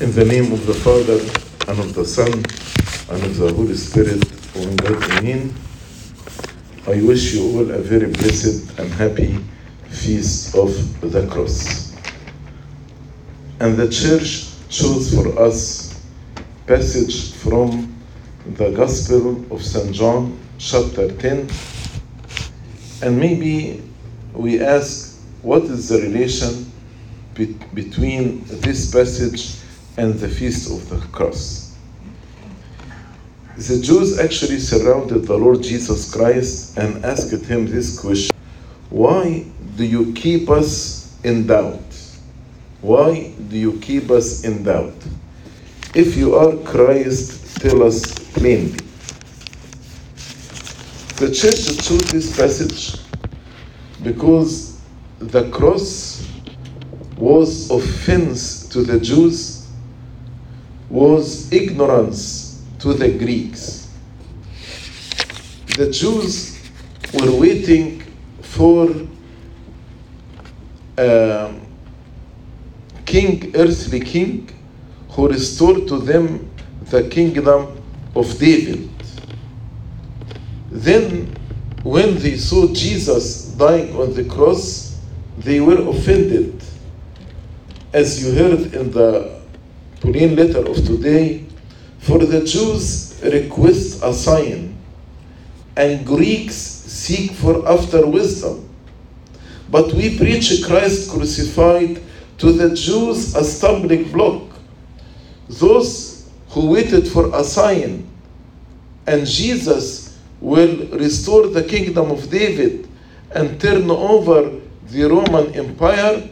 In the name of the Father, and of the Son, and of the Holy Spirit, one God, Amen. I wish you all a very blessed and happy feast of the cross. And the church chose for us passage from the Gospel of St. John, chapter 10. And maybe we ask, what is the relation be- between this passage and the feast of the cross? The Jews actually surrounded the Lord Jesus Christ and asked him this question Why do you keep us in doubt? Why do you keep us in doubt? If you are Christ, tell us plainly. The church chose this passage because the cross was offense to the Jews, was ignorance to the Greeks. The Jews were waiting for a king, earthly king, who restored to them the kingdom of David. Then, when they saw Jesus dying on the cross, they were offended. As you heard in the Pauline letter of today, for the Jews request a sign, and Greeks seek for after wisdom. But we preach Christ crucified to the Jews a stumbling block. Those who waited for a sign, and Jesus will restore the kingdom of David and turn over the Roman Empire,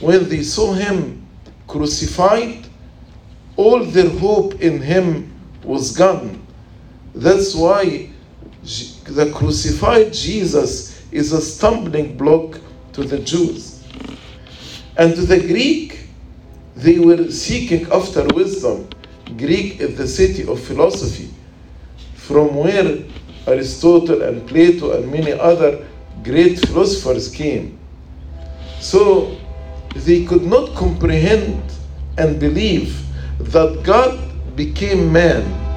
when they saw him crucified, all their hope in him was gone. That's why the crucified Jesus is a stumbling block to the Jews. And to the Greek, they were seeking after wisdom. Greek is the city of philosophy, from where Aristotle and Plato and many other great philosophers came. So they could not comprehend and believe that God became man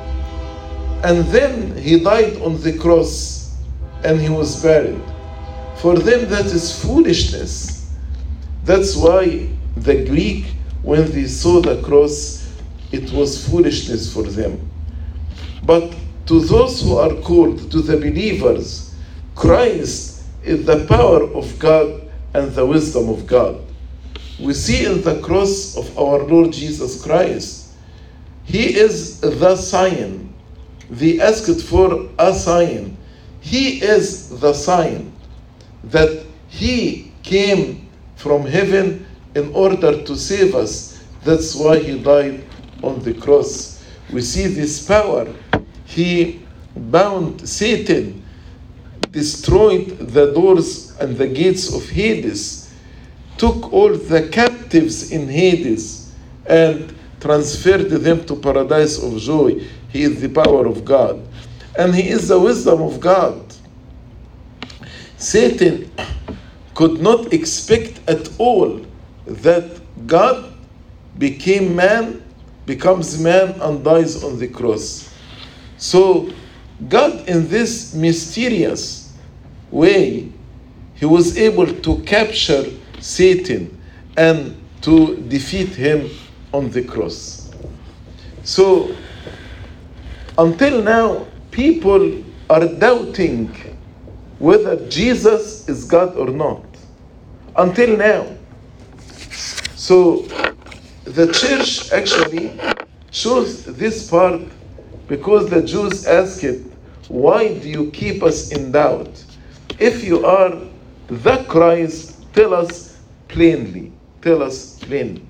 and then he died on the cross and he was buried. For them, that is foolishness. That's why the Greek, when they saw the cross, it was foolishness for them. But to those who are called, to the believers, Christ is the power of God and the wisdom of God. We see in the cross of our Lord Jesus Christ, He is the sign. They asked for a sign. He is the sign that He came from heaven in order to save us. That's why He died on the cross. We see this power. He bound Satan, destroyed the doors and the gates of Hades, took all the captives in Hades, and transferred them to paradise of joy. He is the power of God. And He is the wisdom of God. Satan could not expect at all that God became man, becomes man, and dies on the cross. So, God, in this mysterious way, He was able to capture Satan and to defeat him on the cross. So, until now, people are doubting whether Jesus is God or not. Until now. So, the church actually chose this part because the Jews asked it, Why do you keep us in doubt? If you are the Christ, tell us plainly. Tell us plainly.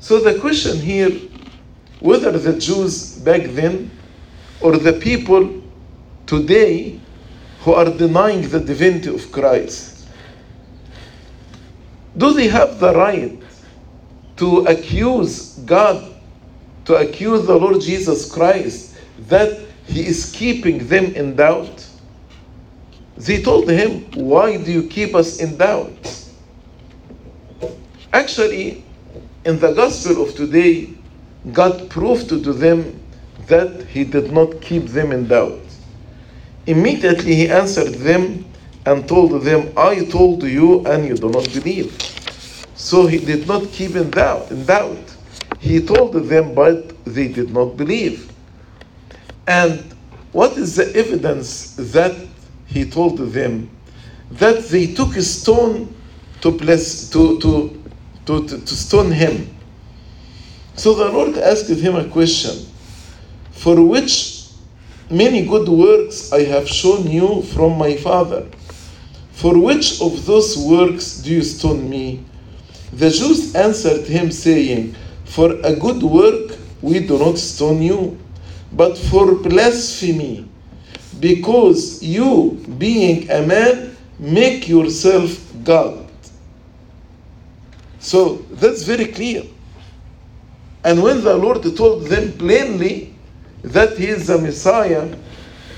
So the question here whether the Jews back then or the people today who are denying the divinity of Christ, do they have the right to accuse God, to accuse the Lord Jesus Christ that he is keeping them in doubt? They told him, Why do you keep us in doubt? Actually, in the gospel of today, God proved to them that He did not keep them in doubt. Immediately He answered them and told them, I told you, and you do not believe. So He did not keep in doubt. In doubt. He told them, but they did not believe. And what is the evidence that He told them? That they took a stone to bless to to to, to, to stone him. So the Lord asked him a question For which many good works I have shown you from my Father. For which of those works do you stone me? The Jews answered him, saying, For a good work we do not stone you, but for blasphemy, because you, being a man, make yourself God. So that's very clear. And when the Lord told them plainly that He is the Messiah,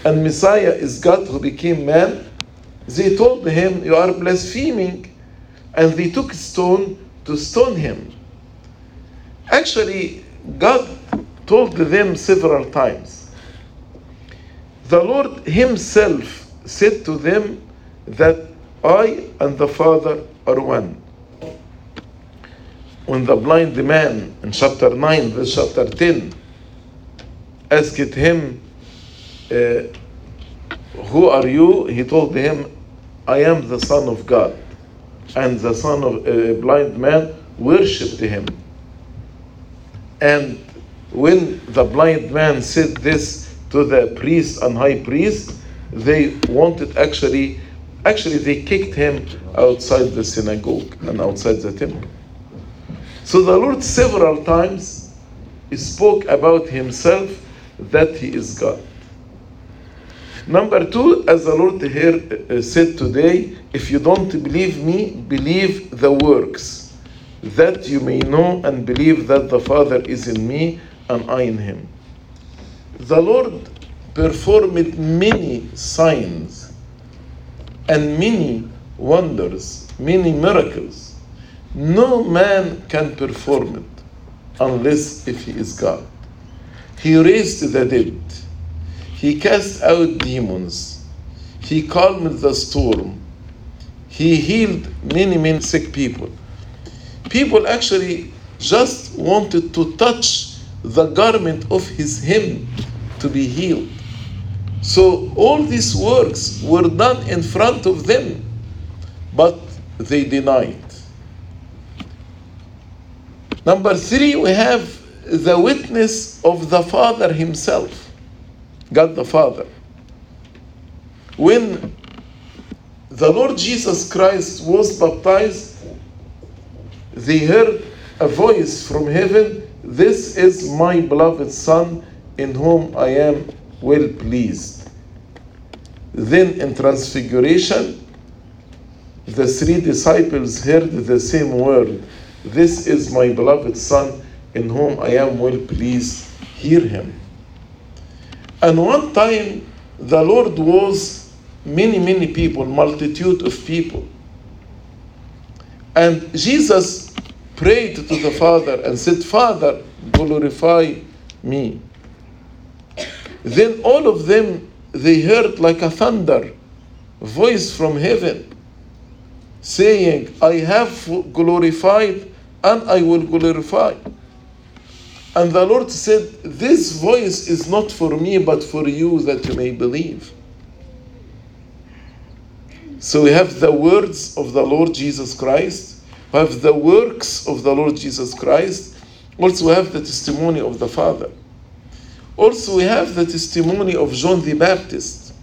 and Messiah is God who became man, they told him, You are blaspheming. And they took stone to stone him. Actually, God told them several times. The Lord Himself said to them that I and the Father are one when the blind man in chapter 9, verse chapter 10, asked him, uh, Who are you? He told him, I am the Son of God. And the son of a blind man worshipped him. And when the blind man said this to the priest and high priest, they wanted actually, actually, they kicked him outside the synagogue and outside the temple. So the Lord several times spoke about himself that he is God. Number two, as the Lord here uh, said today, if you don't believe me, believe the works, that you may know and believe that the Father is in me and I in him. The Lord performed many signs and many wonders, many miracles no man can perform it unless if he is God. He raised the dead. He cast out demons. He calmed the storm. He healed many, many sick people. People actually just wanted to touch the garment of his hem to be healed. So all these works were done in front of them, but they denied. Number three, we have the witness of the Father Himself, God the Father. When the Lord Jesus Christ was baptized, they heard a voice from heaven This is my beloved Son, in whom I am well pleased. Then in Transfiguration, the three disciples heard the same word this is my beloved Son, in whom I am well pleased. Hear him. And one time, the Lord was many, many people, multitude of people. And Jesus prayed to the Father and said, Father, glorify me. Then all of them, they heard like a thunder voice from heaven saying, I have glorified and I will glorify. And the Lord said, This voice is not for me, but for you that you may believe. So we have the words of the Lord Jesus Christ, have the works of the Lord Jesus Christ, also have the testimony of the Father. Also, we have the testimony of John the Baptist.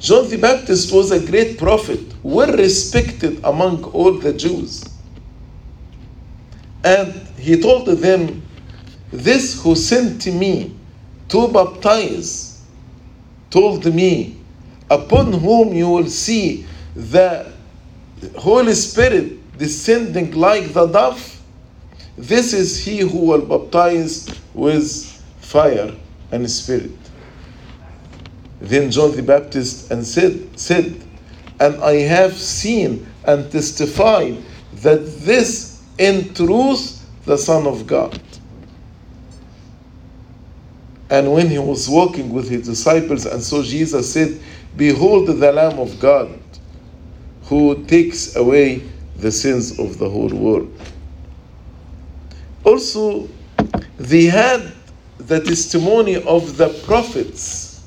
John the Baptist was a great prophet, well respected among all the Jews. And he told them, This who sent me to baptize told me, Upon whom you will see the Holy Spirit descending like the dove, this is he who will baptize with fire and spirit. Then John the Baptist and said, said, And I have seen and testified that this in truth the Son of God. And when he was walking with his disciples and saw Jesus said, Behold the Lamb of God who takes away the sins of the whole world. Also, they had the testimony of the prophets.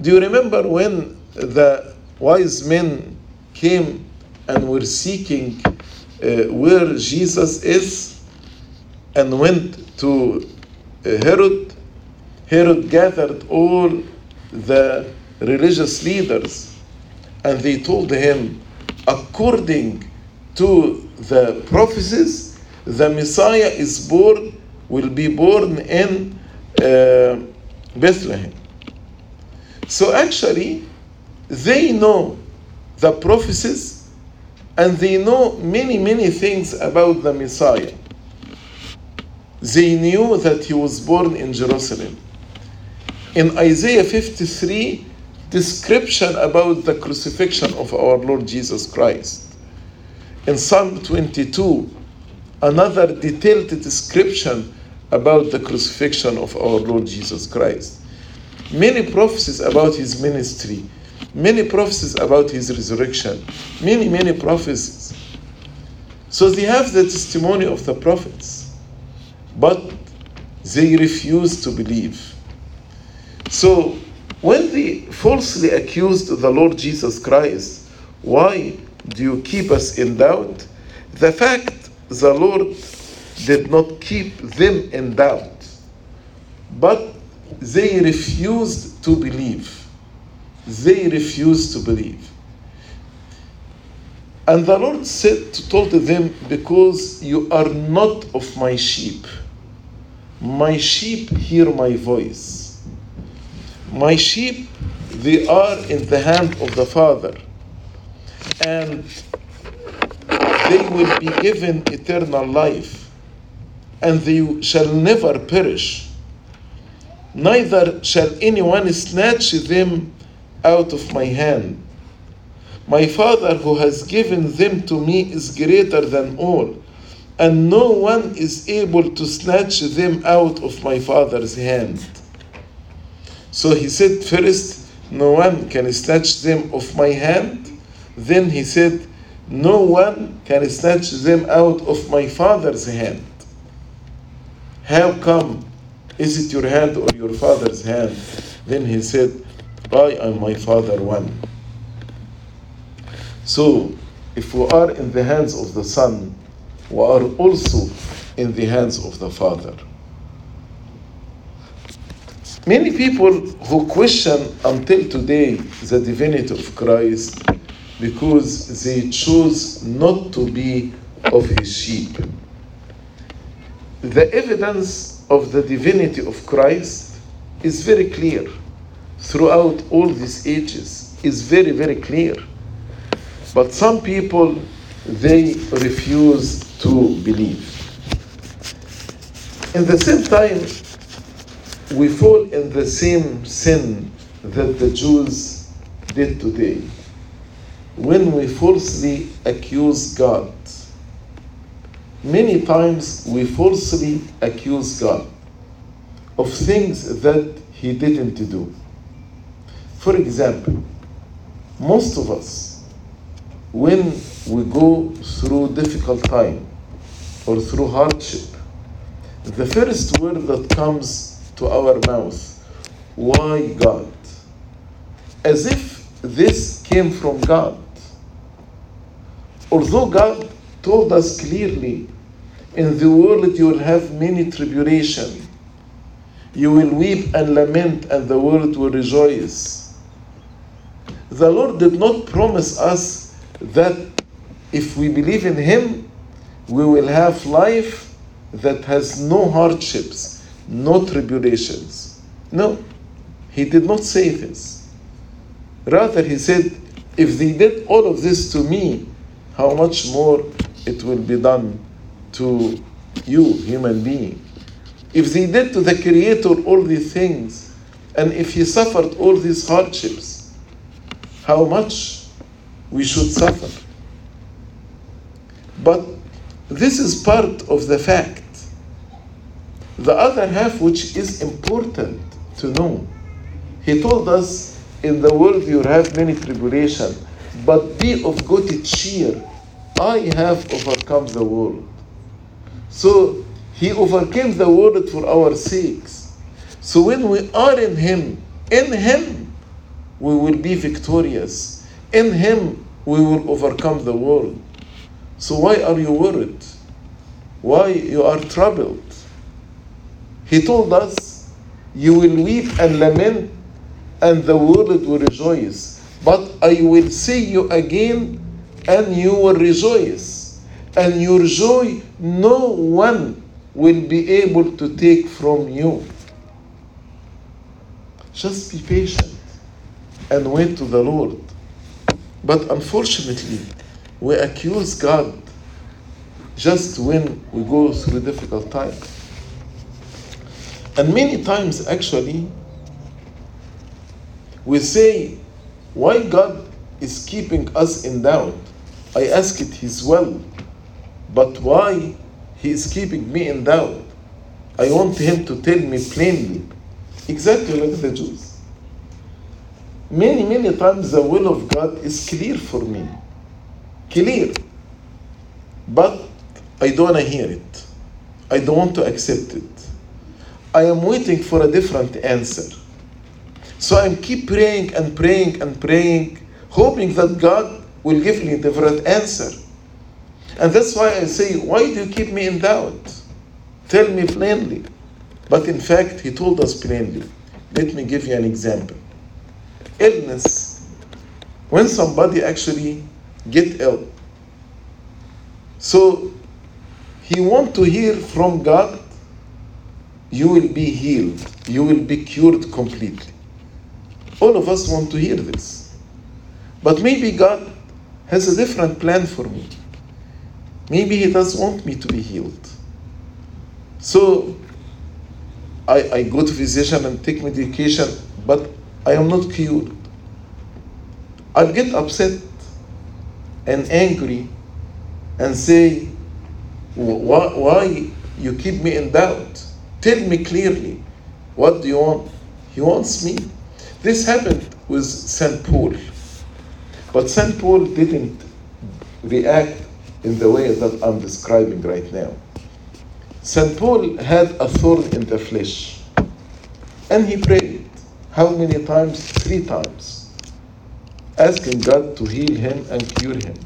Do you remember when the wise men came and were seeking uh, where Jesus is and went to uh, Herod? Herod gathered all the religious leaders and they told him, according to the prophecies, the Messiah is born, will be born in uh, Bethlehem. So actually, they know the prophecies and they know many, many things about the Messiah. They knew that he was born in Jerusalem. In Isaiah 53, description about the crucifixion of our Lord Jesus Christ. In Psalm 22, another detailed description about the crucifixion of our Lord Jesus Christ. Many prophecies about his ministry, many prophecies about his resurrection, many, many prophecies. So they have the testimony of the prophets, but they refuse to believe. So when they falsely accused the Lord Jesus Christ, why do you keep us in doubt? The fact the Lord did not keep them in doubt, but they refused to believe. They refused to believe. And the Lord said, to told them, Because you are not of my sheep, my sheep hear my voice. My sheep, they are in the hand of the Father, and they will be given eternal life, and they shall never perish. Neither shall anyone snatch them out of my hand. My Father who has given them to me is greater than all, and no one is able to snatch them out of my Father's hand. So he said, First, no one can snatch them off my hand. Then he said, No one can snatch them out of my Father's hand. How come? Is it your hand or your Father's hand? Then he said, I and my Father one. So, if we are in the hands of the Son, we are also in the hands of the Father. Many people who question until today the divinity of Christ because they choose not to be of his sheep. The evidence of the divinity of Christ is very clear. Throughout all these ages is very very clear. But some people they refuse to believe. In the same time we fall in the same sin that the Jews did today. When we falsely accuse God, many times we falsely accuse God of things that He didn't do. For example, most of us, when we go through difficult time or through hardship, the first word that comes to our mouth. Why God? As if this came from God. Although God told us clearly, in the world you will have many tribulation. You will weep and lament, and the world will rejoice. The Lord did not promise us that if we believe in Him, we will have life that has no hardships, no tribulations. No, he did not say this. Rather, he said, if they did all of this to me, how much more it will be done to you, human being. If they did to the Creator all these things, and if he suffered all these hardships, how much we should suffer. But this is part of the fact. The other half, which is important to know, he told us, In the world you have many tribulation, but be of good cheer. I have overcome the world. So he overcame the world for our sakes. So when we are in him, in him, we will be victorious. In him, we will overcome the world. So why are you worried? Why you are troubled? He told us, You will weep and lament, and the world will rejoice. But I will see you again, and you will rejoice. And your joy no one will be able to take from you. Just be patient and wait to the Lord. But unfortunately, we accuse God just when we go through difficult times. And many times, actually, we say, why God is keeping us in doubt? I ask it His will, but why He is keeping me in doubt? I want Him to tell me plainly, exactly like the Jews. Many, many times the will of God is clear for me, clear, but I don't want to hear it. I don't want to accept it. I am waiting for a different answer. So I keep praying and praying and praying, hoping that God will give me a different answer. And that's why I say, why do you keep me in doubt? Tell me plainly. But in fact, he told us plainly. Let me give you an example. Illness. When somebody actually get ill. So he want to hear from God, you will be healed. You will be cured completely. All of us want to hear this. But maybe God has a different plan for me. Maybe He does want me to be healed. So I, I go to physician and take medication, but I am not cured. I'll get upset and angry and say, why, why you keep me in doubt? Tell me clearly, what do you want? He wants me. This happened with St. Paul. But St. Paul didn't react in the way that I'm describing right now. St. Paul had a thorn in the flesh. And he prayed. How many times? Three times. Asking God to heal him and cure him.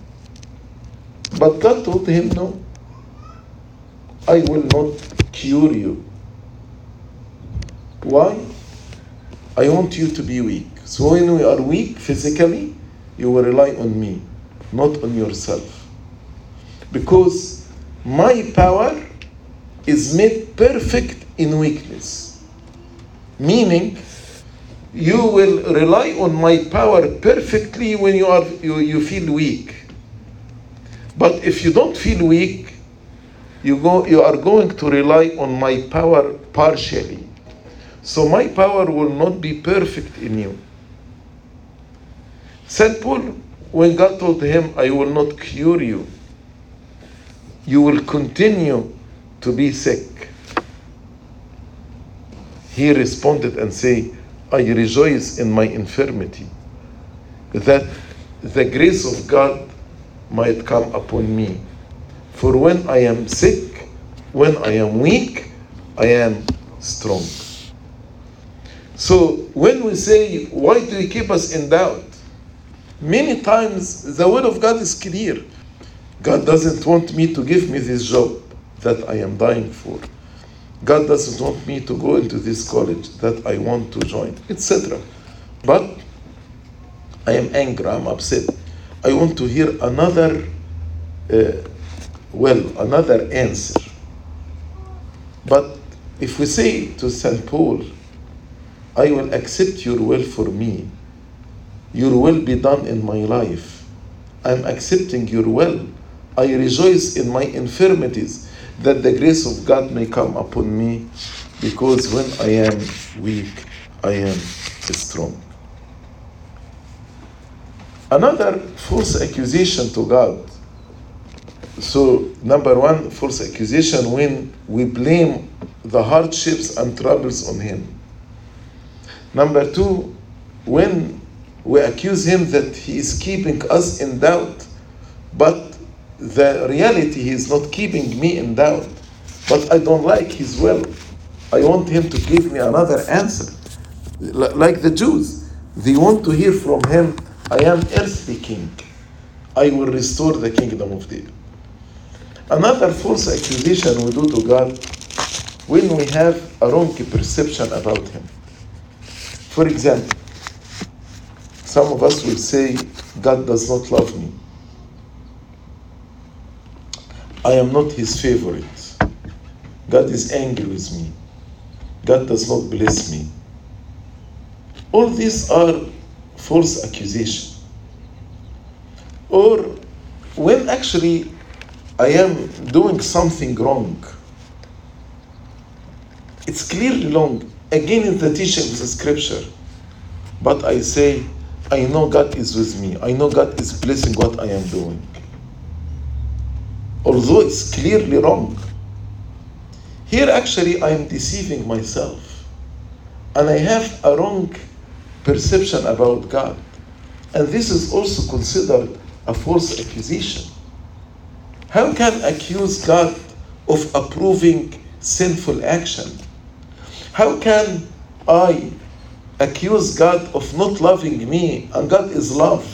But God told him, No, I will not cure you. Why? I want you to be weak. So when we are weak physically, you will rely on me, not on yourself. Because my power is made perfect in weakness. Meaning, you will rely on my power perfectly when you, are, you, you feel weak. But if you don't feel weak, you, go, you are going to rely on my power partially. So my power will not be perfect in you. St. Paul, when God told him, I will not cure you, you will continue to be sick. He responded and said, I rejoice in my infirmity, that the grace of God might come upon me. For when I am sick, when I am weak, I am strong. So when we say, why do you keep us in doubt? Many times the word of God is clear. God doesn't want me to give me this job that I am dying for. God doesn't want me to go into this college that I want to join, etc. But I am angry, I'm upset. I want to hear another, uh, well, another answer. But if we say to St. Paul, I will accept your will for me, your will be done in my life. I'm accepting your will. I rejoice in my infirmities that the grace of God may come upon me because when I am weak, I am strong. Another false accusation to God So, number one, false accusation when we blame the hardships and troubles on him. Number two, when we accuse him that he is keeping us in doubt, but the reality he is not keeping me in doubt. But I don't like his will. I want him to give me another answer. L- Like the Jews, they want to hear from him, I am earthly king. I will restore the kingdom of David. Another false accusation we do to God when we have a wrong perception about him. For example, some of us will say, God does not love me. I am not his favorite. God is angry with me. God does not bless me. All these are false accusations. Or when actually I am doing something wrong, it's clearly wrong, again in the teaching of the scripture. But I say, I know God is with me. I know God is blessing what I am doing. Although it's clearly wrong. Here, actually, I am deceiving myself. And I have a wrong perception about God. And this is also considered a false accusation. How can accuse God of approving sinful action? How can I accuse God of not loving me and God is love?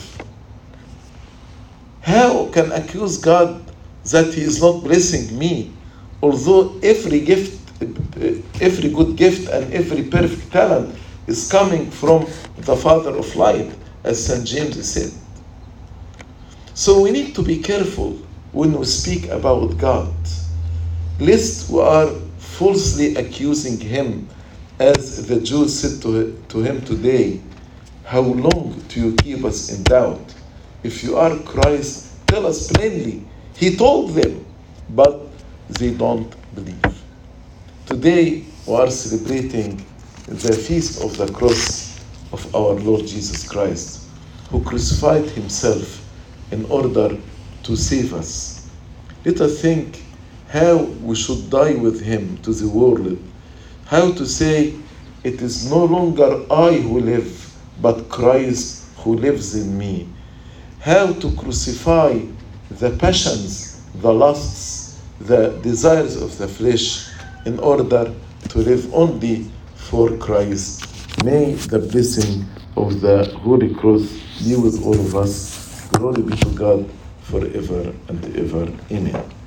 How can I accuse God that He is not blessing me? Although every gift, every good gift and every perfect talent is coming from the Father of light, as St. James said. So we need to be careful when we speak about God, lest we are falsely accusing Him, as the Jews said to, to Him today, How long do you keep us in doubt? If you are Christ, tell us plainly. He told them, but they don't believe. Today we are celebrating the feast of the cross of our Lord Jesus Christ, who crucified himself in order to save us. Let us think how we should die with him to the world, how to say, It is no longer I who live, but Christ who lives in me. How to crucify the passions, the lusts, the desires of the flesh in order to live only for Christ. May the blessing of the Holy Cross be with all of us. Glory be to God forever and ever. Amen.